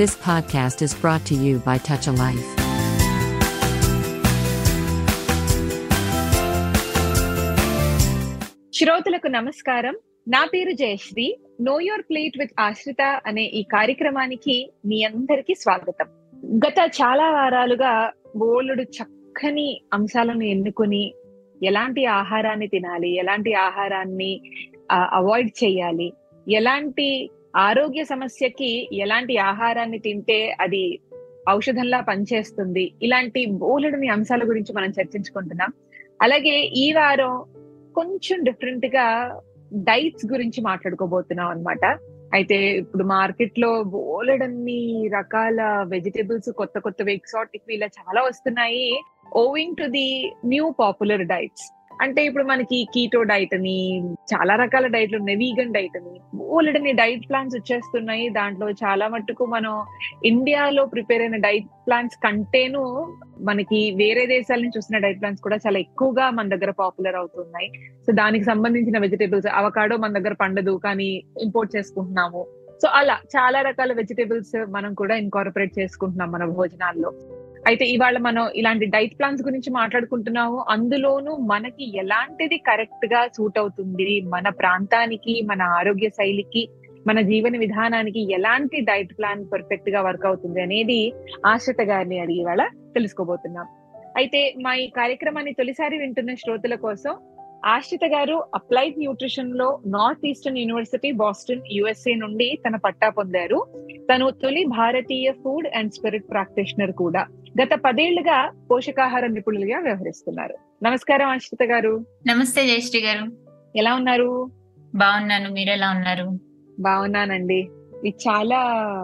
This podcast is brought to you by Touch a Life. శ్రోతలకు నమస్కారం. నా పేరు Jayashree. Know your plate with Ashrita అనే ఈ కార్యక్రమానికి మీ అందరికీ స్వాగతం. గత చాలా వారాలుగా బోలుడు చక్కని అంశాలను ఎన్నుకొని ఎలాంటి ఆహారాన్ని తినాలి ఎలాంటి ఆహారాన్ని అవాయిడ్ చేయాలి ఎలాంటి ఆరోగ్య సమస్యకి ఎలాంటి ఆహారాన్ని తింటే అది ఔషధంలా పనిచేస్తుంది? ఇలాంటి బోలెడని అంశాల గురించి మనం చర్చించుకుంటున్నాం. అలాగే ఈ వారం కొంచెం డిఫరెంట్గా డైట్స్ గురించి మాట్లాడుకోబోతున్నాం అనమాట అయితే ఇప్పుడు మార్కెట్లో బోలెడన్ని రకాల వెజిటేబుల్స్ కొత్త కొత్త ఎక్సాటిక్ ఇలా చాలా వస్తున్నాయి. Owing to the new popular diets. అంటే ఇప్పుడు మనకి కీటో డైట్ అని చాలా రకాల డైట్లు ఉన్నాయి. వీగన్ డైట్ అని. ఓలెడని డైట్ ప్లాన్స్ వచ్చేస్తున్నాయి. దాంట్లో చాలా మట్టుకు మనం ఇండియాలో ప్రిపేర్ అయిన డైట్ ప్లాన్స్ కంటేను మనకి వేరే దేశాల నుంచి వస్తున్న డైట్ ప్లాన్స్ కూడా చాలా ఎక్కువగా మన దగ్గర పాపులర్ అవుతున్నాయి. సో దానికి సంబంధించిన వెజిటేబుల్స్ అవకాడో మన దగ్గర పండదు కానీ ఇంపోర్ట్ చేసుకుంటున్నాము. సో అలా చాలా రకాల వెజిటేబుల్స్ మనం కూడా ఇన్కార్పొరేట్ చేసుకుంటున్నాం మన భోజనాల్లో. అయితే ఇవాళ మనం ఇలాంటి డైట్ ప్లాన్స్ గురించి మాట్లాడుకుంటున్నాము. అందులోనూ మనకి ఎలాంటిది కరెక్ట్గా సూట్ అవుతుంది? మన ప్రాంతానికి మన ఆరోగ్య శైలికి మన జీవన విధానానికి ఎలాంటి డైట్ ప్లాన్ పర్ఫెక్ట్గా వర్క్ అవుతుంది అనేది ఆశ్రిత గారిని అడిగి ఇవాళ తెలుసుకోబోతున్నాం. అయితే మా ఈ కార్యక్రమాన్ని తొలిసారి వింటున్న శ్రోతల కోసం ఆశ్రిత గారు applied న్యూట్రిషన్లో north eastern university Boston USA నుండి తన పట్టా పొందారు. తను తొలి భారతీయ ఫుడ్ అండ్ స్పిరిట్ ప్రాక్టీషనర్ కూడా. గత పదేళ్ళుగా పోషకాహార నిపుణులుగా వ్యవహరిస్తున్నారు. నమస్కారం ఆశ్రిత గారు. నమస్తే జయశ్రీ గారు. ఎలా ఉన్నారు? బాగున్నాను. మీరు ఎలా ఉన్నారు? బాగున్నానండి. ఇది చాలా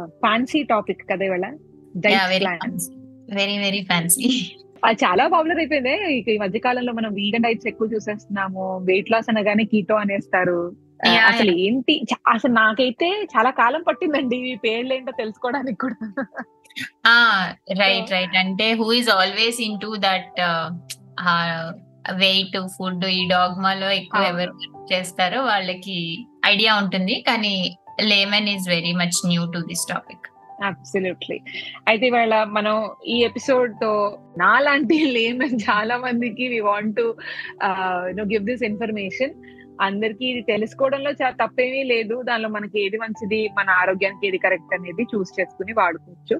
ఫ్యాన్సీ టాపిక్ కదా ఇవాళ. వెరీ వెరీ ఫ్యాన్సీ అది చాలా పాపులర్ అయిపోయింది. ఈ మధ్య కాలంలో మనం వీగన్ డైట్స్ ఎక్కువ చూసేస్తున్నాము. వెయిట్ లాస్ అనగానే కీటో అనేస్తారు. అసలు ఏంటి? అసలు నాకైతే చాలా కాలం పట్టిందండి. ఈ పేర్లు ఏంటో తెలుసుకోవడానికి కూడా. రైట్ రైట్ అంటే who is always into that weight food ఈ డాగ్మాలో ఎక్కువ ఎవరు చేస్తారో వాళ్ళకి ఐడియా ఉంటుంది. కానీ layman is very much new to this topic absolutely అయితే ఇవాళ మనం ఈ ఎపిసోడ్తో నాలాంటి లేమన్ చాలా మందికి we want to know give this information అందరికి ఇది తెలుసుకోవడంలో చాలా తప్పేమీ లేదు. దానిలో మనకి ఏది మంచిది మన ఆరోగ్యానికి ఏది కరెక్ట్ అనేది చూస్ చేసుకుని వాడుకోవచ్చు.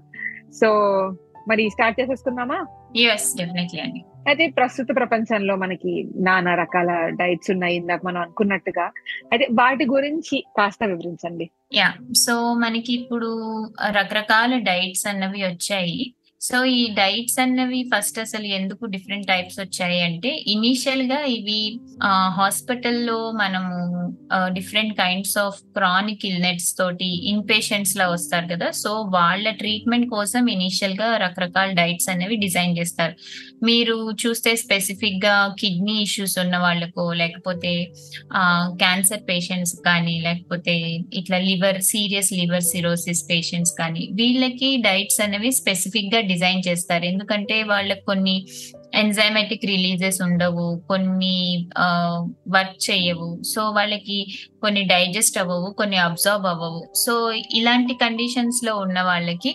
సో మరి స్టార్ట్ చేసేసుకుందామా? ఎస్ డెఫినెట్లీ అండి. అయితే ప్రస్తుత ప్రపంచంలో మనకి నానా రకాల డైట్స్ ఉన్నాయి ఇందాక మనం అనుకున్నట్టుగా. అయితే వాటి గురించి కాస్త వివరించండి. యా సో మనకి ఇప్పుడు రకరకాల డైట్స్ అన్నవి వచ్చాయి. సో ఈ డైట్స్ అన్నవి ఫస్ట్ అసలు ఎందుకు డిఫరెంట్ టైప్స్ వచ్చాయి అంటే ఇనీషియల్గా ఇవి హాస్పిటల్లో మనము different kinds of chronic illnesses తోటి ఇన్ పేషెంట్స్ లా వస్తారు కదా. సో వాళ్ళ ట్రీట్మెంట్ కోసం ఇనీషియల్గా రకరకాల డైట్స్ అనేవి డిజైన్ చేస్తారు. మీరు చూస్తే స్పెసిఫిక్గా కిడ్నీ ఇష్యూస్ ఉన్న వాళ్ళకు లేకపోతే క్యాన్సర్ పేషెంట్స్ కానీ లేకపోతే ఇట్లా liver serious liver cirrhosis patients కానీ వీళ్ళకి డైట్స్ అనేవి స్పెసిఫిక్గా డిజైన్ చేస్తారు. ఎందుకంటే వాళ్ళకి కొన్ని ఎంజైమాటిక్ రిలీజెస్ ఉండవు కొన్ని వర్క్ చేయవు. సో వాళ్ళకి కొన్ని డైజెస్ట్ అవ్వవు కొన్ని అబ్జర్వ్ అవ్వవు. సో ఇలాంటి కండిషన్స్లో ఉన్న వాళ్ళకి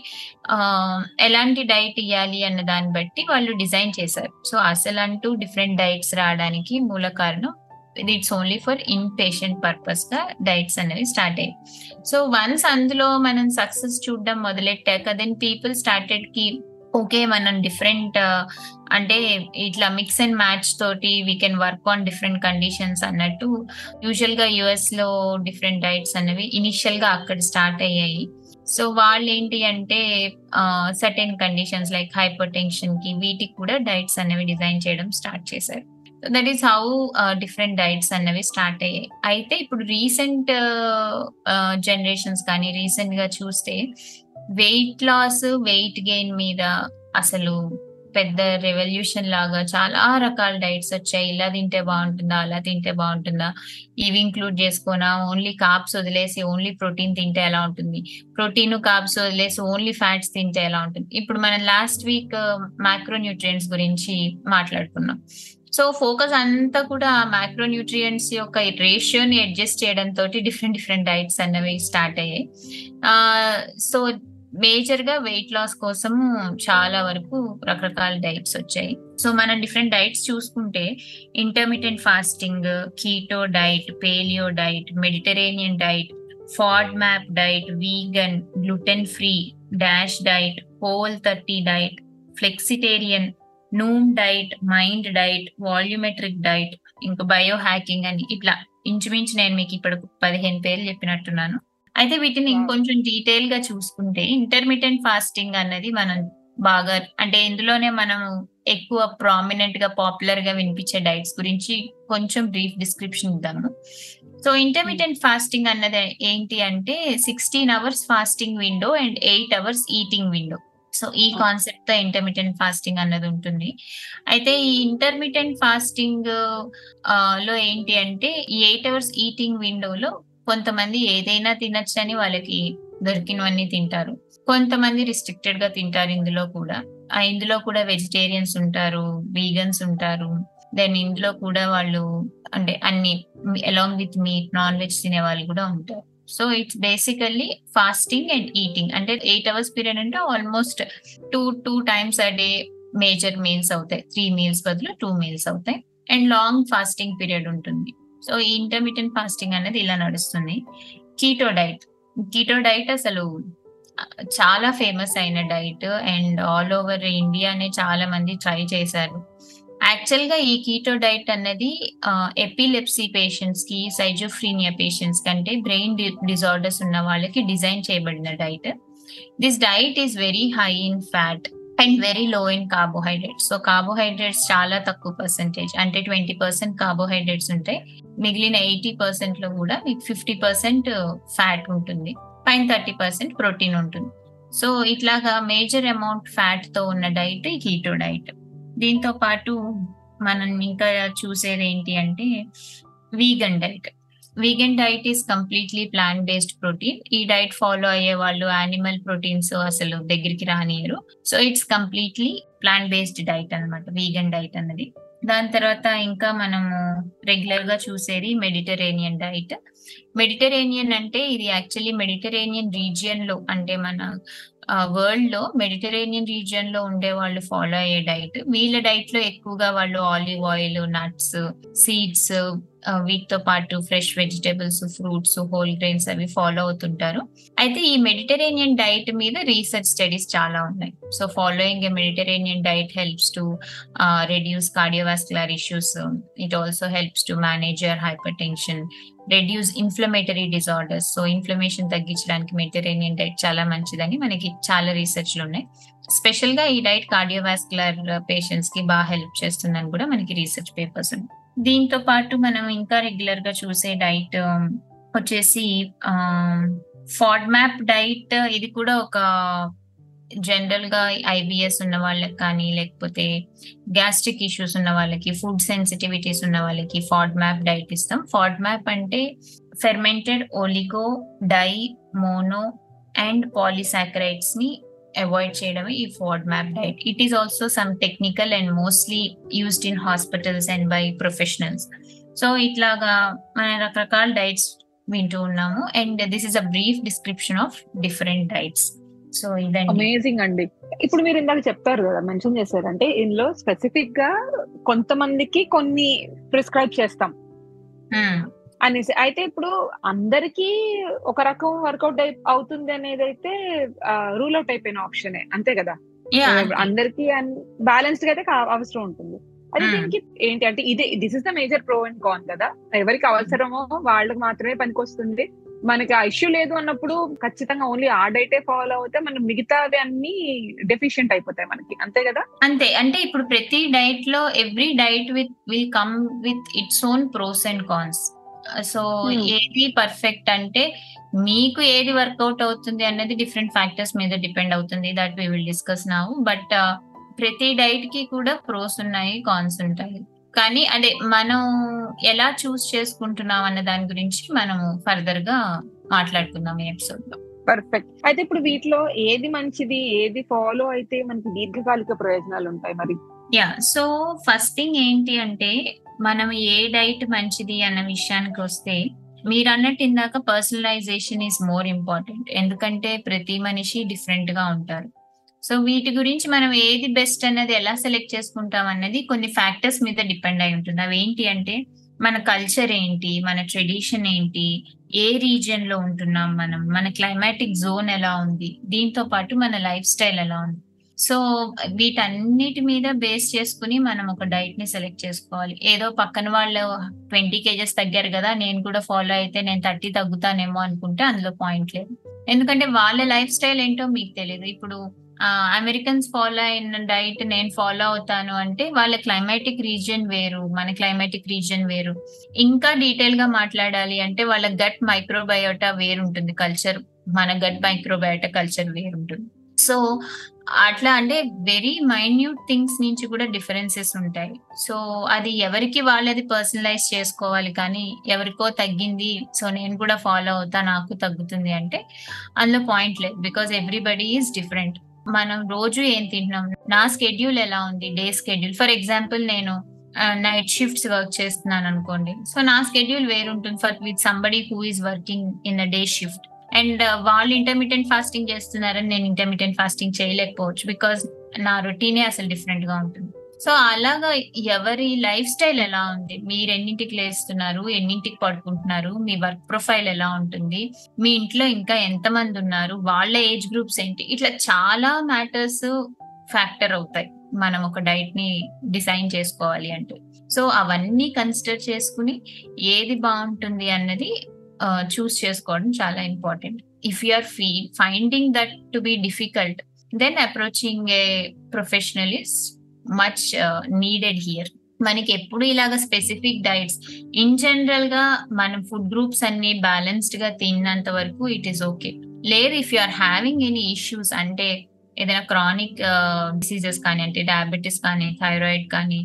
ఎలాంటి డైట్ ఇవ్వాలి అన్న దాన్ని బట్టి వాళ్ళు డిజైన్ చేశారు. సో అసలు అంటూ డిఫరెంట్ డైట్స్ రావడానికి మూల కారణం it's only for in patient పర్పస్గా diets అనేవి స్టార్ట్ అయ్యాయి. సో వన్స్ అందులో మనం సక్సెస్ చూడడం మొదలెట్టాక దెన్ పీపుల్ స్టార్టెడ్కి ఓకే మనం డిఫరెంట్ uh, అంటే ఇట్లా మిక్స్ అండ్ మ్యాచ్ తోటి we can work on different conditions అన్నట్టు యూజువల్గా యుఎస్లో డిఫరెంట్ డైట్స్ అనేవి ఇనిషియల్గా అక్కడ స్టార్ట్ అయ్యాయి. సో వాళ్ళు ఏంటి అంటే సర్టెన్ కండిషన్స్ లైక్ హైపర్ టెన్షన్కి వీటికి కూడా డైట్స్ అనేవి డిజైన్ చేయడం స్టార్ట్ చేశారు. That is how different diets అనేవి స్టార్ట్ అయ్యాయి. అయితే ఇప్పుడు రీసెంట్ జనరేషన్స్ uh, uh, కానీ రీసెంట్గా చూస్తే వెయిట్ లాస్ వెయిట్ గెయిన్ మీద అసలు పెద్ద రెవల్యూషన్ లాగా చాలా రకాల డైట్స్ వచ్చాయి. ఇలా తింటే బాగుంటుందా అలా తింటే బాగుంటుందా? ఇవి ఇంక్లూడ్ చేసుకోనా ఓన్లీ కాప్స్ వదిలేసి ఓన్లీ ప్రోటీన్ తింటే ఎలా ఉంటుంది? ప్రోటీన్ కాప్స్ వదిలేసి ఓన్లీ ఫ్యాట్స్ తింటే ఎలా ఉంటుంది? ఇప్పుడు మనం లాస్ట్ వీక్ మైక్రో న్యూట్రియంట్స్ గురించి మాట్లాడుకున్నాం. సో ఫోకస్ అంతా కూడా మైక్రో న్యూట్రియంట్స్ యొక్క రేషియోని అడ్జస్ట్ చేయడం తోటి డిఫరెంట్ డిఫరెంట్ డైట్స్ అన్నవి స్టార్ట్ అయ్యాయి. సో మేజర్గా వెయిట్ లాస్ కోసం చాలా వరకు రకరకాల డైట్స్ వచ్చాయి. సో మనం డిఫరెంట్ డైట్స్ చూసుకుంటే intermediate fasting keto diet paleo diet Mediterranean diet FODMAP diet vegan gluten free DASH diet whole thirty diet flexitarian noom diet mind diet volumetric diet ఇంకా biohacking అని ఇట్లా ఇంచుమించు నేను మీకు ఇప్పుడు పదిహేను పేర్లు చెప్పినట్టున్నాను. అయితే వీటిని ఇంకొంచెం డీటెయిల్గా చూసుకుంటే ఇంటర్మీడియట్ ఫాస్టింగ్ అన్నది మనం బాగా అంటే ఇందులోనే మనం ఎక్కువ ప్రామినెంట్గా పాపులర్గా వినిపించే డైట్స్ గురించి కొంచెం బ్రీఫ్ డిస్క్రిప్షన్ ఇద్దాము. సో ఇంటర్మీడియట్ ఫాస్టింగ్ అన్నది ఏంటి అంటే sixteen hours fasting window and eight hours eating window so ఈ కాన్సెప్ట్తో ఇంటర్మీడియట్ ఫాస్టింగ్ అన్నది ఉంటుంది. అయితే ఈ ఇంటర్మీడియట్ ఫాస్టింగ్లో ఏంటి అంటే ఈ ఎయిట్ అవర్స్ ఈటింగ్ విండోలో కొంతమంది ఏదైనా తినొచ్చని వాళ్ళకి దొరికినవన్నీ తింటారు. కొంతమంది రిస్ట్రిక్టెడ్గా తింటారు ఇందులో కూడా. ఇందులో కూడా వెజిటేరియన్స్ ఉంటారు వీగన్స్ ఉంటారు. దెన్ ఇందులో కూడా వాళ్ళు అంటే అన్ని along with meat non veg తినే వాళ్ళు కూడా ఉంటారు. So it's basically fasting and eating అంటే ఎయిట్ అవర్స్ పీరియడ్ అంటే almost two two times a day major meals అవుతాయి. త్రీ మీల్స్ బదులు టూ మీల్స్ అవుతాయి. అండ్ లాంగ్ ఫాస్టింగ్ పీరియడ్ ఉంటుంది. సో ఈ ఇంటర్మీడియట్ ఫాస్టింగ్ అనేది ఇలా నడుస్తుంది. కీటో డైట్ కీటో డైట్ అసలు చాలా ఫేమస్ అయిన డైట్ అండ్ ఆల్ ఓవర్ ఇండియానే చాలా మంది ట్రై చేశారు. యాక్చువల్గా ఈ కీటో డైట్ అన్నది ఎపిలెప్సీ పేషెంట్స్కి సైజోఫ్రీనియా పేషెంట్స్ కంటే బ్రెయిన్ డిజార్డర్స్ ఉన్న వాళ్ళకి డిజైన్ చేయబడిన diet this diet is very high in fat and very low in carbohydrates so carbohydrates చాలా తక్కువ పర్సెంటేజ్ అంటే ట్వంటీ పర్సెంట్ కార్బోహైడ్రేట్స్ ఉంటాయి. మిగిలిన ఎయిటీ పర్సెంట్లో కూడా మీకు ఫిఫ్టీ పర్సెంట్ ఫ్యాట్ ఉంటుంది పైన థర్టీ పర్సెంట్ ప్రోటీన్ ఉంటుంది. సో ఇట్లాగా మేజర్ అమౌంట్ ఫ్యాట్తో ఉన్న డైట్ ఈ కీటో డైట్ దీంతో పాటు మనం ఇంకా చూసేది ఏంటి అంటే vegan diet vegan diet is completely plant based protein ఈ డైట్ ఫాలో అయ్యే వాళ్ళు యానిమల్ ప్రోటీన్స్ అసలు దగ్గరికి రానియరు. So it's completely plant based diet అనమాట వీగన్ డైట్ అన్నది. దాని తర్వాత ఇంకా మనము రెగ్యులర్గా చూసేది మెడిటరేనియన్ డైట్ మెడిటరేనియన్ అంటే ఇది యాక్చువల్లీ మెడిటరేనియన్ రీజియన్లో అంటే మన వరల్డ్లో మెడిటరేనియన్ రీజియన్లో ఉండే వాళ్ళు ఫాలో అయ్యే డైట్ వీళ్ళ డైట్లో ఎక్కువగా వాళ్ళు ఆలివ్ ఆయిల్ నట్స్ సీడ్స్ వీటితో పాటు fresh vegetables fruits whole grains అవి ఫాలో అవుతుంటారు. అయితే ఈ మెడిటరేనియన్ డైట్ మీద రీసెర్చ్ స్టడీస్ చాలా ఉన్నాయి. So following a Mediterranean diet helps to reduce cardiovascular issues. It also helps to manager hyper tension reduce inflammatory disorders. So inflammation తగ్గించడానికి Mediterranean diet చాలా మంచిదని మనకి చాలా రీసెర్చ్లు ఉన్నాయి. స్పెషల్గా ఈ డైట్ కార్డియోవాస్కులర్ పేషెంట్స్కి బాగా హెల్ప్ చేస్తుందని కూడా మనకి రీసెర్చ్ పేపర్స్ ఉన్నాయి. దీంతో పాటు మనం ఇంకా రెగ్యులర్గా చూసే డైట్ వచ్చేసి ఫాడ్ మ్యాప్ డైట్ ఇది కూడా ఒక జనరల్గా ఐబిఎస్ ఉన్న వాళ్ళకి కానీ లేకపోతే గ్యాస్ట్రిక్ ఇష్యూస్ ఉన్న వాళ్ళకి ఫుడ్ సెన్సిటివిటీస్ ఉన్న వాళ్ళకి ఫాడ్ మ్యాప్ డైట్ ఇస్తాం. ఫాడ్ మ్యాప్ అంటే fermented oligo di mono and పాలిసాకరైడ్స్ని avoid చేయడమే ఈ FODMAP diet it is also some technical and mostly used in hospitals and by professionals so ఇట్లాగా మన రకరకాల డైట్స్ వింటూ ఉన్నాము. And this is a brief description of different diets so ఇదండి. Amazing అండి. ఇప్పుడు మీరు ఇందాక చెప్పారు కదా మెన్షన్ చేశారంటే ఇందులో స్పెసిఫిక్గా కొంతమందికి కొన్ని ప్రిస్క్రైబ్ చేస్తాం. అనేసి అయితే ఇప్పుడు అందరికి ఒక రకం వర్కౌట్ అవుతుంది అనేది అయితే రూల్ అవుట్ అయిపోయిన ఆప్షనే అంతే కదా? అందరికి బ్యాలెన్స్డ్గా అయితే అవసరం ఉంటుంది. అది దీనికి ఏంటి అంటే ఇదే this is the major pro and con కదా? ఎవరికి అవసరమో వాళ్ళకి మాత్రమే పనికొస్తుంది. మనకి ఆ ఇష్యూ లేదు అన్నప్పుడు ఖచ్చితంగా ఓన్లీ ఆ డైటే ఫాలో అవుతే మనం మిగతావి అన్ని డెఫిషియెంట్ అయిపోతాయి మనకి అంతే కదా? అంతే. అంటే ఇప్పుడు ప్రతి డైట్లో every diet with will come with its own pros and cons. So ఏది పర్ఫెక్ట్ అంటే మీకు ఏది వర్కౌట్ అవుతుంది అనేది డిఫరెంట్ ఫ్యాక్టర్స్ మీద డిపెండ్ అవుతుంది. That we will discuss now but ప్రతి డైట్కి కూడా ప్రోస్ ఉన్నాయి కాన్స్ ఉంటాయి. కానీ అదే మనం ఎలా చూస్ చేసుకుంటున్నాం అన్న దాని గురించి మనం ఫర్దర్గా మాట్లాడుకుందాం ఈ ఎపిసోడ్లో. పర్ఫెక్ట్ అయితే ఇప్పుడు వీటిలో ఏది మంచిది ఏది ఫాలో అయితే మనకి దీర్ఘకాలిక ప్రయోజనాలు ఉంటాయి మరి? యా సో ఫస్ట్ థింగ్ ఏంటి అంటే మనం ఏ డైట్ మంచిది అన్న విషయానికి వస్తే మీరు అన్నట్టు ఇందాక పర్సనలైజేషన్ ఈజ్ మోర్ ఇంపార్టెంట్ ఎందుకంటే ప్రతి మనిషి డిఫరెంట్గా ఉంటారు. సో వీటి గురించి మనం ఏది బెస్ట్ అన్నది ఎలా సెలెక్ట్ చేసుకుంటాం అన్నది కొన్ని ఫ్యాక్టర్స్ మీద డిపెండ్ అయి ఉంటుంది. అవి ఏంటి అంటే మన కల్చర్ ఏంటి మన ట్రెడిషన్ ఏంటి ఏ రీజియన్లో ఉంటున్నాం మనం మన క్లైమాటిక్ జోన్ ఎలా ఉంది దీంతో పాటు మన లైఫ్ స్టైల్ ఎలా ఉంది. సో వీటన్నిటి మీద బేస్ చేసుకుని మనం ఒక డైట్ని సెలెక్ట్ చేసుకోవాలి. ఏదో పక్కన వాళ్ళు ట్వంటీ కేజెస్ తగ్గారు కదా నేను కూడా ఫాలో అయితే నేను థర్టీ తగ్గుతానేమో అనుకుంటే అందులో పాయింట్ లేదు. ఎందుకంటే వాళ్ళ లైఫ్ స్టైల్ ఏంటో మీకు తెలియదు ఇప్పుడు అమెరికన్స్ ఫాలో అయిన డైట్ నేను ఫాలో అవుతాను అంటే వాళ్ళ క్లైమాటిక్ రీజియన్ వేరు మన క్లైమాటిక్ రీజియన్ వేరు. ఇంకా డీటెయిల్గా మాట్లాడాలి అంటే వాళ్ళ గట్ మైక్రోబయోటా వేరు ఉంటుంది కల్చర్ మన గట్ మైక్రోబయోటా కల్చర్ వేరు ఉంటుంది సో అట్లా అంటే వెరీ మైన్యూట్ థింగ్స్ నుంచి కూడా డిఫరెన్సెస్ ఉంటాయి. సో అది ఎవరికి వాళ్ళది పర్సనలైజ్ చేసుకోవాలి కానీ ఎవరికో తగ్గింది. సో నేను కూడా ఫాలో అవుతా నాకు తగ్గుతుంది అంటే అందులో పాయింట్ లేదు బికాస్ ఎవ్రీబడి ఈజ్ డిఫరెంట్ మనం రోజు ఏం తింటున్నాం? నా స్కెడ్యూల్ ఎలా ఉంది? డే స్కెడ్యూల్ ఫర్ ఎగ్జాంపుల్ నేను నైట్ షిఫ్ట్స్ వర్క్ చేస్తున్నాను అనుకోండి. సో నా schedule వేరుంటుంది. For with somebody who is working in a day shift and వాళ్ళు ఇంటర్మీడియట్ ఫాస్టింగ్ చేస్తున్నారని నేను ఇంటర్మీడియట్ ఫాస్టింగ్ చేయలేకపోవచ్చు బికాస్ నా రొటీనే అసలు డిఫరెంట్గా ఉంటుంది. సో అలాగా ఎవరి లైఫ్ స్టైల్ ఎలా ఉంది? మీరు ఎన్నింటికి లేస్తున్నారు? ఎన్నింటికి పడుకుంటున్నారు? మీ వర్క్ ప్రొఫైల్ ఎలా ఉంటుంది? మీ ఇంట్లో ఇంకా ఎంతమంది ఉన్నారు? వాళ్ళ ఏజ్ గ్రూప్స్ ఏంటి? ఇట్లా చాలా మ్యాటర్స్ ఫ్యాక్టర్ అవుతాయి. మనం ఒక డైట్ని డిసైన్ చేసుకోవాలి అంటే. సో అవన్నీ కన్సిడర్ చేసుకుని ఏది బాగుంటుంది అన్నది Uh, చూస్ చేసుకోవడం చాలా important if you are fee finding that to be difficult then approaching a professional is much needed here మనకి ఎప్పుడు ఇలాగ స్పెసిఫిక్ డైట్స్ ఇన్ జనరల్గా మనం ఫుడ్ గ్రూప్స్ అన్ని బ్యాలెన్స్డ్గా తిన్నంత వరకు ఇట్ ఈస్ ఓకే లేదు if you are having any issues అంటే ఏదైనా క్రానిక్ డిసీజెస్ uh, కానీ అంటే డయాబెటీస్ కానీ థైరాయిడ్ కానీ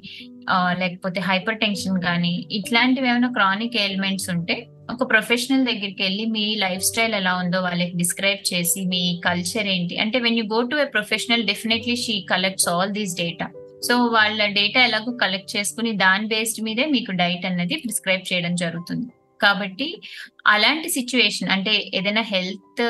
uh, లేకపోతే హైపర్ టెన్షన్ కానీ ఇట్లాంటివి ఏమైనా క్రానిక్ ఎలిమెంట్స్ ఉంటే ఒక ప్రొఫెషనల్ దగ్గరికి వెళ్ళి మీ లైఫ్ స్టైల్ ఎలా ఉందో వాళ్ళకి డిస్క్రైబ్ చేసి మీ కల్చర్ ఏంటి? అంటే when you go to a professional definitely she collects all these data so వాళ్ళ డేటా ఎలాగో కలెక్ట్ చేసుకుని దాని బేస్డ్ మీదే మీకు డైట్ అనేది ప్రిస్క్రైబ్ చేయడం జరుగుతుంది. కాబట్టి అలాంటి సిచ్యువేషన్ అంటే ఏదైనా హెల్త్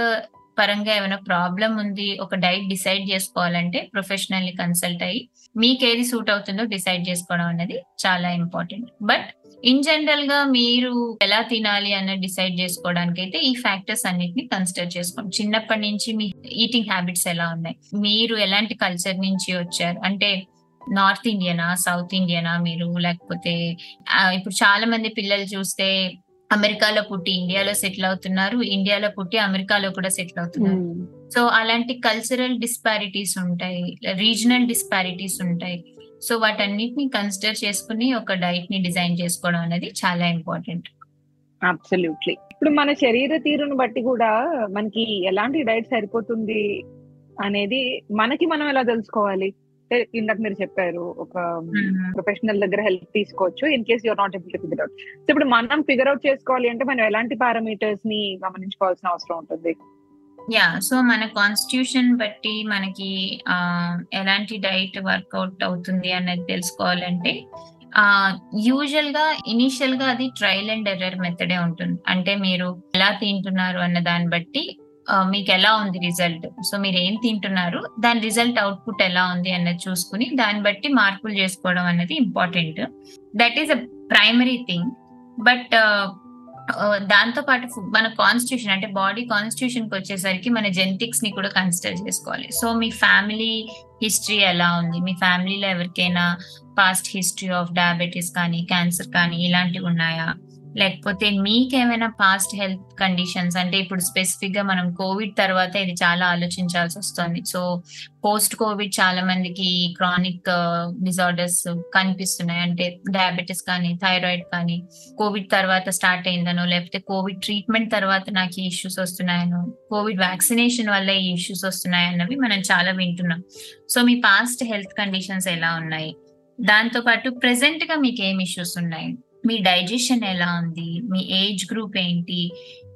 పరంగా ఏమైనా ప్రాబ్లం ఉంది ఒక డైట్ డిసైడ్ చేసుకోవాలంటే ప్రొఫెషనల్ని కన్సల్ట్ అయ్యి మీకు ఏది సూట్ అవుతుందో డిసైడ్ చేసుకోవడం అనేది చాలా ఇంపార్టెంట్ బట్ ఇన్ జనరల్గా మీరు ఎలా తినాలి అన్నది డిసైడ్ చేసుకోవడానికి అయితే ఈ ఫ్యాక్టర్స్ అన్నిటిని కన్సిడర్ చేసుకోండి. చిన్నప్పటి నుంచి మీ ఈటింగ్ హ్యాబిట్స్ ఎలా ఉన్నాయి? మీరు ఎలాంటి కల్చర్ నుంచి వచ్చారు? అంటే నార్త్ ఇండియనా సౌత్ ఇండియనా మీరు? లేకపోతే ఇప్పుడు చాలా మంది పిల్లలు చూస్తే అమెరికాలో పుట్టి ఇండియాలో సెటిల్ అవుతున్నారు. ఇండియాలో పుట్టి అమెరికాలో కూడా సెటిల్ అవుతున్నారు. సో అలాంటి కల్చరల్ డిస్పారిటీస్ ఉంటాయి. రీజనల్ డిస్పారిటీస్ ఉంటాయి. సో వాటన్నిటిని కన్సిడర్ చేసుకుని ఒక డైట్ని డిజైన్ చేసుకోవడం అనేది చాలా ఇంపార్టెంట్ అబ్సల్యూట్లీ ఇప్పుడు మన శరీర తీరును బట్టి కూడా మనకి ఎలాంటి డైట్ సరిపోతుంది అనేది మనకి మనం ఎలా తెలుసుకోవాలి? ఇందాక మీరు చెప్పారు ఒక ప్రొఫెషనల్ దగ్గర హెల్ప్ తీసుకోవచ్చు in case you're not able to figure out so ఇప్పుడు మనం ఫిగర్ అవుట్ చేసుకోవాలి అంటే మనం ఎలాంటి పారామీటర్స్ని గమనించుకోవాల్సిన అవసరం ఉంటుంది? యా సో మన కాన్స్టిట్యూషన్ బట్టి మనకి ఎలాంటి డైట్ వర్కౌట్ అవుతుంది అనేది తెలుసుకోవాలంటే యూజువల్గా ఇనిషియల్గా అది ట్రయల్ అండ్ ఎర్రర్ మెథడే ఉంటుంది. అంటే మీరు ఎలా తింటున్నారు అన్న దాన్ని బట్టి మీకు ఎలా ఉంది రిజల్ట్ సో మీరు ఏం తింటున్నారు దాని రిజల్ట్ అవుట్పుట్ ఎలా ఉంది అన్నది చూసుకుని దాన్ని బట్టి మార్పులు చేసుకోవడం అనేది important that is a primary thing but దాంతో పాటు మన కాన్స్టిట్యూషన్ అంటే బాడీ కాన్స్టిట్యూషన్కి వచ్చేసరికి మన జెనెటిక్స్ని కూడా కన్సిడర్ చేసుకోవాలి. సో మీ ఫ్యామిలీ హిస్టరీ ఎలా ఉంది? మీ ఫ్యామిలీలో ఎవరికైనా పాస్ట్ హిస్టరీ ఆఫ్ డయాబెటీస్ కానీ క్యాన్సర్ కానీ ఇలాంటివి ఉన్నాయా? లేకపోతే మీకేమైనా పాస్ట్ హెల్త్ కండిషన్స్ అంటే ఇప్పుడు స్పెసిఫిక్గా మనం కోవిడ్ తర్వాత ఇది చాలా ఆలోచించాల్సి వస్తుంది. సో పోస్ట్ కోవిడ్ చాలా మందికి క్రానిక్ డిజార్డర్స్ uh, కనిపిస్తున్నాయి. అంటే డయాబెటీస్ కానీ థైరాయిడ్ కానీ కోవిడ్ తర్వాత స్టార్ట్ అయిందనో లేకపోతే కోవిడ్ ట్రీట్మెంట్ తర్వాత నాకు ఈ ఇష్యూస్ వస్తున్నాయనో కోవిడ్ వ్యాక్సినేషన్ వల్ల ఈ ఇష్యూస్ వస్తున్నాయి అన్నవి మనం చాలా వింటున్నాం. సో మీ పాస్ట్ హెల్త్ కండిషన్స్ ఎలా ఉన్నాయి? దాంతో పాటు ప్రెసెంట్గా మీకు ఏం ఇష్యూస్ ఉన్నాయి? మీ డైజెషన్ ఎలా ఉంది? మీ ఏజ్ గ్రూప్ ఏంటి?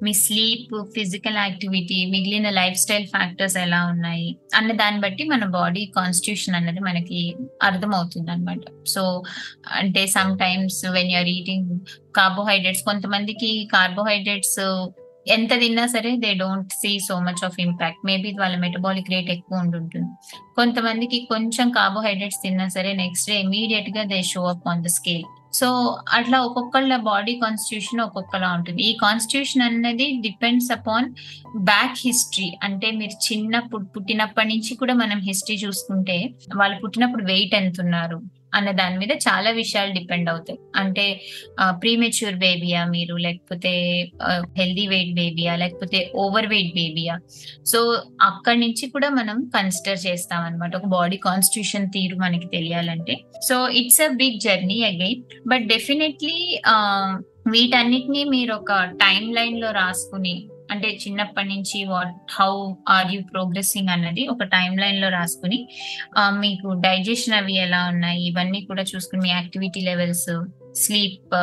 మీ స్లీప్ ఫిజికల్ యాక్టివిటీ మిగిలిన లైఫ్ స్టైల్ ఫ్యాక్టర్స్ ఎలా ఉన్నాయి? అన్న దాన్ని బట్టి మన బాడీ కాన్స్టిట్యూషన్ అన్నది మనకి అర్థమవుతుంది అనమాట సో అంటే sometimes when you're eating carbohydrates కొంతమందికి కార్బోహైడ్రేట్స్ ఎంత తిన్నా సరే they don't see so much of impact maybe వాళ్ళ మెటబాలిక్ రేట్ ఎక్కువ ఉంటుంటుంది కొంతమందికి కొంచెం కార్బోహైడ్రేట్స్ తిన్నా సరే నెక్స్ట్ డే ఇమీడియట్గా they show up on the scale so అట్లా ఒక్కొక్కళ్ళ బాడీ కాన్స్టిట్యూషన్ ఒక్కొక్కలా ఉంటుంది. ఈ కాన్స్టిట్యూషన్ అనేది డిపెండ్స్ అపాన్ బ్యాక్ హిస్టరీ అంటే మీరు చిన్నప్పుడు పుట్టినప్పటి నుంచి కూడా మనం హిస్టరీ చూసుకుంటే వాళ్ళు పుట్టినప్పుడు వెయిట్ ఎంత ఉన్నారు అన్న దాని మీద చాలా విషయాలు డిపెండ్ అవుతాయి. అంటే ప్రీమెచ్యూర్ బేబీయా మీరు లేకపోతే హెల్దీ వెయిట్ బేబీయా లేకపోతే ఓవర్ వెయిట్ బేబీయా సో అక్కడి నుంచి కూడా మనం కన్సిడర్ చేస్తాం అనమాట ఒక బాడీ కాన్స్టిట్యూషన్ తీరు మనకి తెలియాలంటే. So it's a big journey again but definitely వీటన్నిటిని మీరు ఒక టైం లైన్లో రాసుకుని అంటే చిన్నప్పటి నుంచి what how are you progressing అన్నది ఒక టైం లైన్లో రాసుకుని మీకు డైజెషన్ అవి ఎలా ఉన్నాయి ఇవన్నీ కూడా చూసుకుని మీ యాక్టివిటీ లెవెల్స్ స్లీప్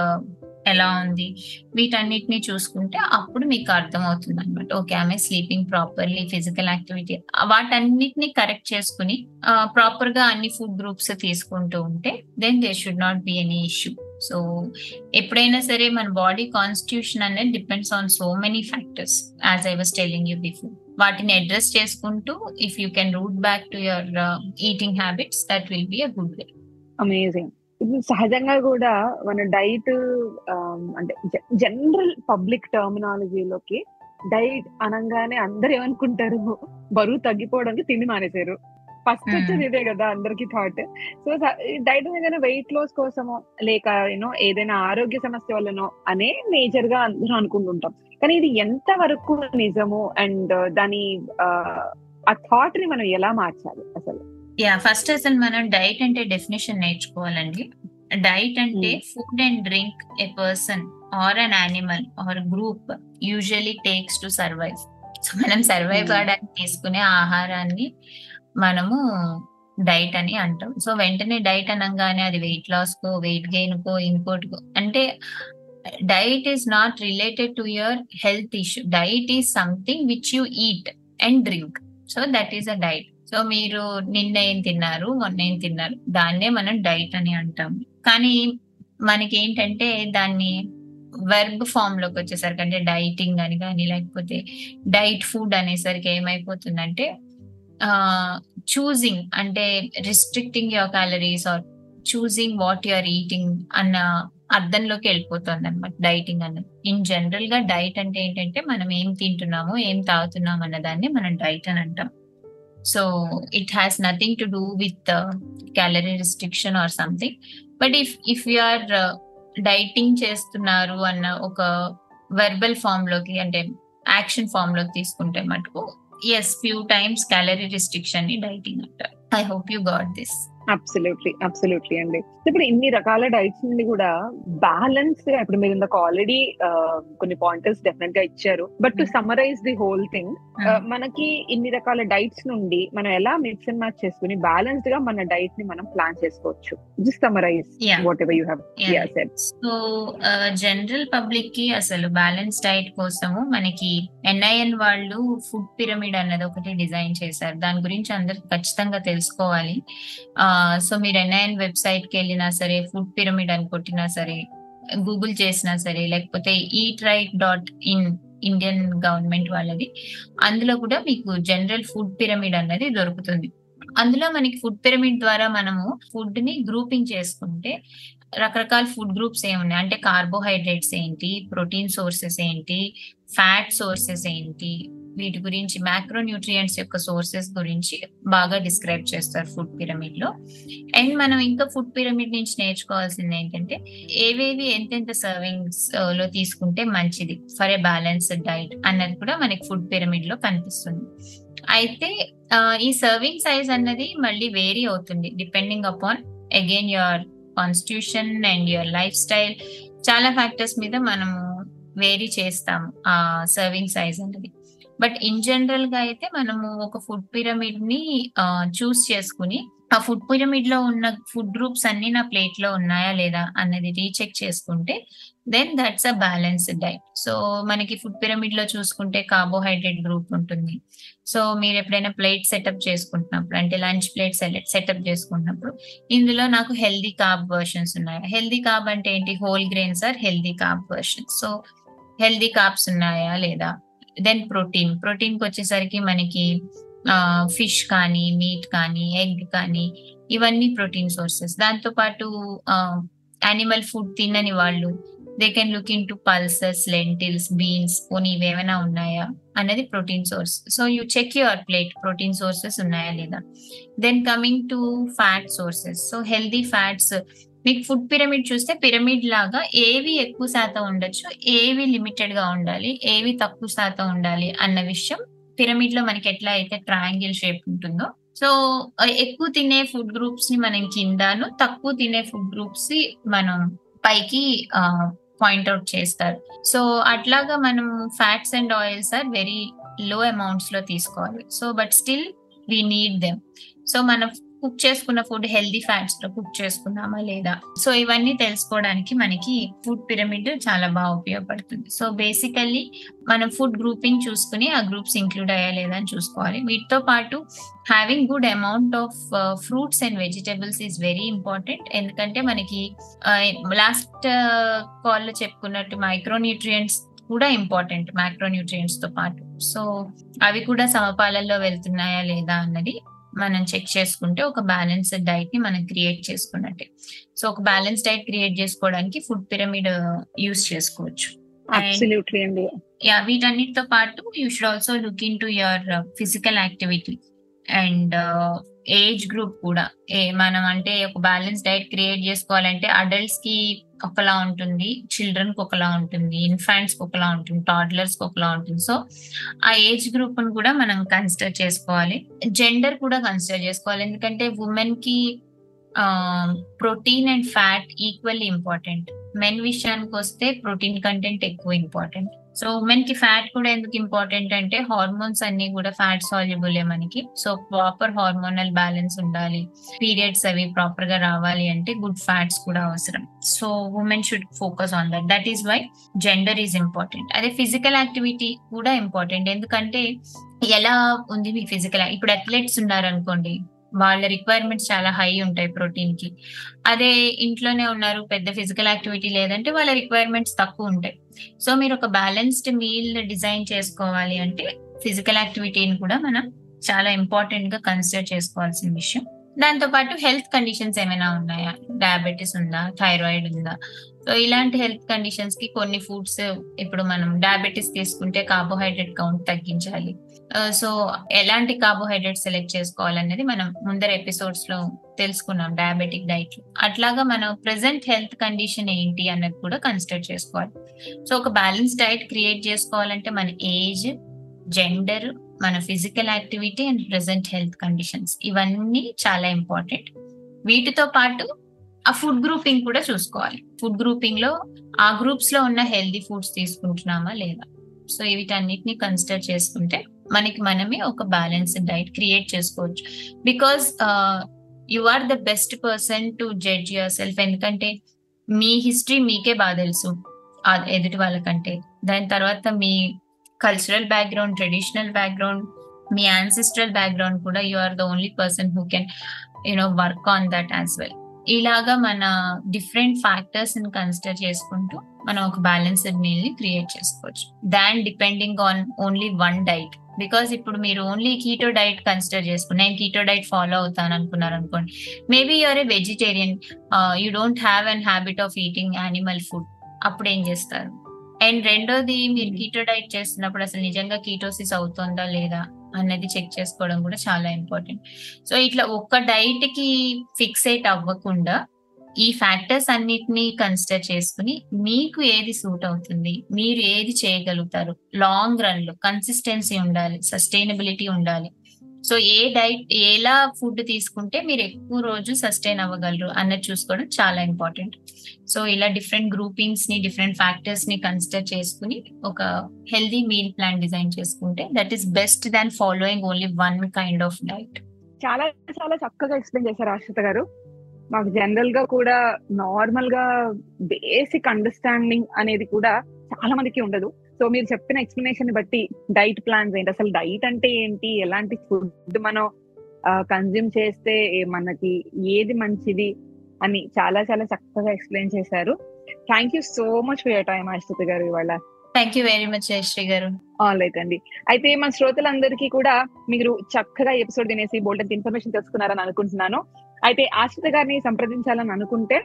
ఎలా ఉంది వీటన్నిటిని చూసుకుంటే అప్పుడు మీకు అర్థమవుతుంది అనమాట ఓకే ఆమె స్లీపింగ్ ప్రాపర్లీ ఫిజికల్ యాక్టివిటీ వాటన్నిటిని కరెక్ట్ చేసుకుని ప్రాపర్గా అన్ని ఫుడ్ గ్రూప్స్ తీసుకుంటూ ఉంటే then they should not be any issue so ఎప్పుడైనా సరే మన బాడీ కాన్స్టిట్యూషన్ అనేది depends on so many factors as I was telling you before వాటిని అడ్రస్ చేసుకుంటూ if you can root back to your eating habits that will be a good way amazing సహజంగా కూడా మన diet um, అంటే general public టర్మినాలజీలోకి diet అనగానే అందరు ఏమనుకుంటారు? బరువు తగ్గిపోవడానికి తిండి మానేశారు. ఫస్ట్ వచ్చేది ఇదే కదా అందరికి థాట్ సో డైట్ అనగానే వెయిట్ లాస్ కోసమో లేక యూనో ఏదైనా ఆరోగ్య సమస్య వల్లనో అనే మేజర్గా అందరూ అనుకుంటుంటాం. కానీ ఇది ఎంత వరకు నిజము అండ్ దాని ఆ థాట్ని మనం ఎలా మార్చాలి అసలు? యా ఫస్ట్ అసలు మనం డైట్ అంటే డెఫినేషన్ నేర్చుకోవాలండి. డైట్ అంటే food and drink a person or an animal or group usually takes to survive so మనం సర్వైవ్ అవడానికి తీసుకునే ఆహారాన్ని మనము డైట్ అని అంటాం. సో వెంటనే డైట్ అనగానే అది వెయిట్ లాస్ కో వెయిట్ గెయిన్ కో ఇంకోటికో అంటే diet is not related to your health issue. Diet is something which you eat and drink. So that is a diet. So మీరు నిన్న ఏం తిన్నారు మొన్న ఏం తిన్నారు దాన్నే మనం డైట్ అని అంటాం. కానీ మనకి ఏంటంటే దాన్ని వెర్బ్ ఫామ్లోకి వచ్చేసరికి అంటే డైటింగ్ అని కానీ లేకపోతే డైట్ ఫుడ్ అనేసరికి ఏమైపోతుందంటే చూసింగ్ అంటే restricting your calories or choosing what you are eating అన్న అర్థంలోకి వెళ్ళిపోతుంది అనమాట డైటింగ్ అన్నది. ఇన్ జనరల్గా డైట్ అంటే ఏంటంటే మనం ఏం తింటున్నామో ఏం తాగుతున్నాం అన్న దాన్ని మనం డైట్ అని అంటాం. So it has nothing to do with calorie restriction or something but if if you are dieting చేస్తున్నారు అన్న ఒక వెర్బల్ ఫామ్లోకి అంటే యాక్షన్ ఫామ్లోకి తీసుకుంటే మటుకు yes few times calorie restriction in dieting i hope you got this. Absolutely absolutely అండి. ఇప్పుడు ఇన్ని రకాల డైట్స్ నుండి కూడా బ్యాలెన్స్గా ఇప్పుడు మీరు ఇందాక ఆల్రెడీ కొన్ని పాయింటర్స్ డెఫినెట్గా ఇచ్చారు. But to summarize the whole thing మనకి ఇన్ని రకాల డైట్స్ నుండి మనం ఎలా మిక్స్ అండ్ మ్యాచ్ చేసుకుని బ్యాలెన్స్డ్గా మన డైట్ని మనం ప్లాన్ చేసుకోవచ్చు? Just summarize whatever you have so general పబ్లిక్కి అసలు బ్యాలెన్స్ డైట్ కోసము మనకి ఎన్ఐఎన్ వాళ్ళు ఫుడ్ పిరమిడ్ అన్నది ఒకటి డిజైన్ చేశారు. దాని గురించి అందరు ఖచ్చితంగా తెలుసుకోవాలి. సో మీరు ఎన్ఐఎన్ వెబ్సైట్కి వెళ్ళినా సరే ఫుడ్ పిరమిడ్ అని కొట్టినా సరే గూగుల్ చేసినా సరే లేకపోతే eat right dot in Indian government వాళ్ళది అందులో కూడా మీకు జనరల్ ఫుడ్ పిరమిడ్ అన్నది దొరుకుతుంది. అందులో మనకి ఫుడ్ పిరమిడ్ ద్వారా మనము ఫుడ్ని గ్రూపింగ్ చేసుకుంటే రకరకాల ఫుడ్ గ్రూప్స్ ఏమున్నాయి? అంటే కార్బోహైడ్రేట్స్ ఏంటి? ప్రోటీన్ సోర్సెస్ ఏంటి? ఫ్యాట్ సోర్సెస్ ఏంటి? వీటి గురించి మ్యాక్రో న్యూట్రియంట్స్ యొక్క సోర్సెస్ గురించి బాగా డిస్క్రైబ్ చేస్తారు ఫుడ్ పిరమిడ్లో. అండ్ మనం ఇంకా ఫుడ్ పిరమిడ్ నుంచి నేర్చుకోవాల్సింది ఏంటంటే ఏవేవి ఎంతెంత సర్వింగ్స్ uh, లో తీసుకుంటే మంచిది ఫర్ ఏ బ్యాలెన్స్డ్ డైట్ అన్నది కూడా మనకి ఫుడ్ పిరమిడ్లో కనిపిస్తుంది. అయితే ఈ సర్వింగ్ సైజ్ అన్నది మళ్ళీ వేరీ అవుతుంది depending upon again your constitution and your lifestyle చాలా ఫ్యాక్టర్స్ మీద మనము వేరీ చేస్తాము ఆ సర్వింగ్ సైజ్ అనేది బట్ ఇన్ జనరల్గా అయితే మనము ఒక ఫుడ్ పిరమిడ్ని చూస్ చేసుకుని ఆ ఫుడ్ పిరమిడ్లో ఉన్న ఫుడ్ గ్రూప్స్ అన్ని నా ప్లేట్లో ఉన్నాయా లేదా అన్నది రీచెక్ చేసుకుంటే then that's a balanced diet. So మనకి ఫుడ్ పిరమిడ్లో చూసుకుంటే కార్బోహైడ్రేట్ గ్రూప్ ఉంటుంది. సో మీరు ఎప్పుడైనా ప్లేట్ సెటప్ చేసుకుంటున్నప్పుడు అంటే లంచ్ ప్లేట్ సెటప్ చేసుకుంటున్నప్పుడు ఇందులో నాకు హెల్దీ కార్బ్ వర్షన్స్ ఉన్నాయి? హెల్దీ కార్బ్ అంటే ఏంటి? Whole grains or healthy carb versions. So healthy carbs ఉన్నాయా లేదా? దెన్ ప్రోటీన్ ప్రోటీన్కి వచ్చేసరికి మనకి ఫిష్ కానీ మీట్ కానీ ఎగ్ కానీ ఇవన్నీ ప్రోటీన్ సోర్సెస్ దాంతో పాటు యానిమల్ ఫుడ్ తినని వాళ్ళు they can look in to pulses lentils beans పోనీ ఇవేమైనా ఉన్నాయా అనేది protein source so you check your plate protein sources ఉన్నాయా లేదా? Then coming to fat sources so healthy fats మీకు ఫుడ్ పిరమిడ్ చూస్తే పిరమిడ్ లాగా ఏవి ఎక్కువ శాతం ఉండొచ్చు ఏవి లిమిటెడ్గా ఉండాలి ఏవి తక్కువ శాతం ఉండాలి అన్న విషయం పిరమిడ్లో మనకి ఎట్లా అయితే ట్రయాంగిల్ షేప్ ఉంటుందో. సో ఎక్కువ తినే ఫుడ్ గ్రూప్స్ని మనం కిందను తక్కువ తినే ఫుడ్ గ్రూప్స్ మనం పైకి పాయింట్అవుట్ చేస్తారు. సో అట్లాగా మనం fats and oils are very low అమౌంట్స్లో తీసుకోవాలి. So but still we need them. So మనం కుక్ చేసుకున్న ఫుడ్ హెల్దీ ఫ్యాట్స్లో కుక్ చేసుకున్నామా లేదా? సో ఇవన్నీ తెలుసుకోవడానికి మనకి ఫుడ్ పిరమిడ్ చాలా బాగా ఉపయోగపడుతుంది. సో బేసికల్లీ మనం ఫుడ్ గ్రూపింగ్ చూసుకుని ఆ గ్రూప్స్ ఇంక్లూడ్ అయ్యా లేదా అని చూసుకోవాలి. వీటితో పాటు having good amount of fruits and vegetables is very important ఎందుకంటే మనకి uh, లాస్ట్ కాల్ uh, లో చెప్పుకున్నట్టు మైక్రోన్యూట్రియంట్స్ కూడా ఇంపార్టెంట్ మైక్రోన్యూట్రియంట్స్తో పాటు. సో అవి కూడా సమపాలల్లో వెళ్తున్నాయా లేదా అన్నది మనం చెక్ చేసుకుంటే ఒక బ్యాలెన్స్డ్ డైట్ని మనం క్రియేట్ చేసుకున్నట్టే. సో ఒక బ్యాలెన్స్ డైట్ క్రియేట్ చేసుకోవడానికి ఫుడ్ పిరమిడ్ యూస్ చేసుకోవచ్చు. యా వీటన్నిటితో పాటు you should also look in to your physical activity and age group కూడా. ఏ మనం అంటే ఒక బ్యాలెన్స్ డైట్ క్రియేట్ చేసుకోవాలంటే అడల్ట్స్కి ఒకలా ఉంటుంది చిల్డ్రన్కి ఒకలా ఉంటుంది ఇన్ఫాంట్స్కి ఒకలా ఉంటుంది టాడ్లర్స్కి ఒకలా ఉంటుంది. సో ఆ ఏజ్ గ్రూప్ని కూడా మనం కన్సిడర్ చేసుకోవాలి. జెండర్ కూడా కన్సిడర్ చేసుకోవాలి. ఎందుకంటే ఉమెన్కి protein and fat equally important men విషయానికి వస్తే ప్రోటీన్ కంటెంట్ ఎక్కువ ఇంపార్టెంట్ సో ఉమెన్కి ఫ్యాట్ కూడా ఎందుకు ఇంపార్టెంట్ అంటే హార్మోన్స్ అన్ని కూడా ఫ్యాట్ సాల్యుబుల్ మనకి. సో ప్రాపర్ హార్మోనల్ బ్యాలెన్స్ ఉండాలి. పీరియడ్స్ అవి ప్రాపర్గా రావాలి అంటే గుడ్ ఫ్యాట్స్ కూడా అవసరం. So women should focus on that that is why gender is important అదే ఫిజికల్ యాక్టివిటీ కూడా ఇంపార్టెంట్ ఎందుకంటే ఎలా ఉంది మీ ఫిజికల్ ఇప్పుడు అథ్లెట్స్ ఉన్నారు అనుకోండి వాళ్ళ రిక్వైర్మెంట్స్ చాలా హై ఉంటాయి ప్రోటీన్కి. అదే ఇంట్లోనే ఉన్నారు పెద్ద ఫిజికల్ యాక్టివిటీ లేదంటే వాళ్ళ రిక్వైర్మెంట్స్ తక్కువ ఉంటాయి. సో మీరు ఒక బ్యాలెన్స్డ్ మీల్ డిజైన్ చేసుకోవాలి అంటే ఫిజికల్ యాక్టివిటీని కూడా మనం చాలా ఇంపార్టెంట్గా కన్సిడర్ చేసుకోవాల్సిన విషయం. దాంతో పాటు హెల్త్ కండిషన్స్ ఏమైనా ఉన్నాయా? డయాబెటీస్ ఉందా? థైరాయిడ్ ఉందా? సో ఇలాంటి హెల్త్ కండిషన్స్కి కొన్ని ఫుడ్స్ ఇప్పుడు మనం డయాబెటీస్ తీసుకుంటే కార్బోహైడ్రేట్ కౌంట్ తగ్గించాలి. Uh, సో ఎలాంటి కార్బోహైడ్రేట్ సెలెక్ట్ చేసుకోవాలనేది మనం ముందర ఎపిసోడ్స్లో తెలుసుకున్నాం డయాబెటిక్ డైట్ అట్లాగా మనం ప్రెసెంట్ హెల్త్ కండిషన్ ఏంటి అన్నది కూడా కన్సిడర్ చేసుకోవాలి. సో ఒక బ్యాలెన్స్ డైట్ క్రియేట్ చేసుకోవాలంటే మన ఏజ్ జెండర్ మన physical activity and present health conditions ఇవన్నీ చాలా ఇంపార్టెంట్ వీటితో పాటు ఆ ఫుడ్ గ్రూపింగ్ కూడా చూసుకోవాలి. ఫుడ్ గ్రూపింగ్లో ఆ గ్రూప్స్లో ఉన్న హెల్దీ ఫుడ్స్ తీసుకుంటున్నామా లేదా? సో వీటన్నిటిని కన్సిడర్ చేసుకుంటే మనకి మనమే ఒక బ్యాలెన్స్డ్ డైట్ క్రియేట్ చేసుకోవచ్చు. Because you are the best person to judge yourself ఎందుకంటే మీ హిస్టరీ మీకే బాగా తెలుసు. ఎదుటి వాళ్ళకంటే. దాని తర్వాత మీ కల్చరల్ బ్యాక్గ్రౌండ్ ట్రెడిషనల్ బ్యాక్గ్రౌండ్ మీ యాన్సిస్ట్రల్ బ్యాక్గ్రౌండ్ కూడా you are the only person who can you know work on that as well ఇలాగా మన డిఫరెంట్ ఫ్యాక్టర్స్ని కన్సిడర్ చేసుకుంటూ మనం ఒక బ్యాలెన్స్డ్ మీల్ని క్రియేట్ చేసుకోవచ్చు. Than depending on only one diet because ఇప్పుడు మీరు ఓన్లీ కీటో డైట్ కన్సిడర్ చేసుకుని నేను కీటో డైట్ ఫాలో అవుతాను అనుకున్నారు అనుకోండి. Maybe you're a vegetarian you don't have an habit of eating animal food అప్పుడు ఏం చేస్తారు? అండ్ రెండోది మీరు కీటో డైట్ చేస్తున్నప్పుడు అసలు నిజంగా కీటోసిస్ అవుతుందా లేదా అన్నది చెక్ చేసుకోవడం కూడా చాలా ఇంపార్టెంట్ సో ఇట్లా ఒక్క డైట్కి ఫిక్సేట్ అవ్వకుండా ఈ ఫ్యాక్టర్స్ అన్నిటినీ కన్సిడర్ చేసుకుని మీకు ఏది సూట్ అవుతుంది మీరు ఏది చేయగలుగుతారు? లాంగ్ రన్లో కన్సిస్టెన్సీ ఉండాలి సస్టైనబిలిటీ ఉండాలి. సో ఏ డైట్ ఎలా ఫుడ్ తీసుకుంటే మీరు ఎక్కువ రోజు సస్టైన్ అవ్వగలరు అన్నది చూసుకోవడం చాలా ఇంపార్టెంట్ సో ఇలా డిఫరెంట్ గ్రూపింగ్స్ని డిఫరెంట్ ఫ్యాక్టర్స్ని కన్సిడర్ చేసుకుని ఒక హెల్దీ మీల్ ప్లాన్ డిజైన్ చేసుకుంటే that is best than following only one kind of diet చాలా చాలా చక్కగా ఎక్స్ప్లెయిన్ చేశారు ఆశ్రిత గారు. మాకు జనరల్గా కూడా నార్మల్గా బేసిక్ అండర్స్టాండింగ్ అనేది కూడా చాలా మందికి ఉండదు. సో మీరు చెప్పిన ఎక్స్ప్లెనేషన్ బట్టి డైట్ ప్లాన్స్ ఏంటి? అసలు డైట్ అంటే ఏంటి? ఎలాంటి ఫుడ్ మనం కన్జ్యూమ్ చేస్తే మనకి ఏది మంచిది అని చాలా చాలా చక్కగా ఎక్స్ప్లెయిన్ చేశారు. Thank you so much for your time Ashritha garu ఇవాళ. Thank you very much Jayashree garu. Alright అండి. అయితే మన శ్రోతలందరికీ కూడా మీరు చక్కగా ఎపిసోడ్ వినేసి బోల్డెంట్ ఇన్ఫర్మేషన్ తెలుసుకున్నారని అనుకుంటున్నాను. అయితే ఆశ్రిత గారిని సంప్రదించాలని అనుకుంటే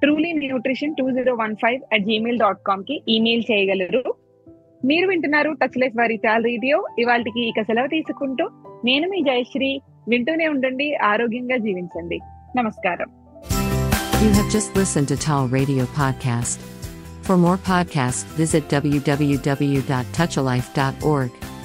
truly nutrition two zero one five at Gmail dot కామ్కి email చేయగలరు. మీరు వింటున్నారు టచ్ లైఫ్ వారి చాల రేడియో. ఇవాళకి ఇక సెలవు తీసుకుంటూ నేను మీ జయశ్రీ. వింటూనే ఉండండి ఆరోగ్యంగా జీవించండి. నమస్కారం. You have just listened to Tall Radio Podcast. For more podcasts, visit www.touchalife.org.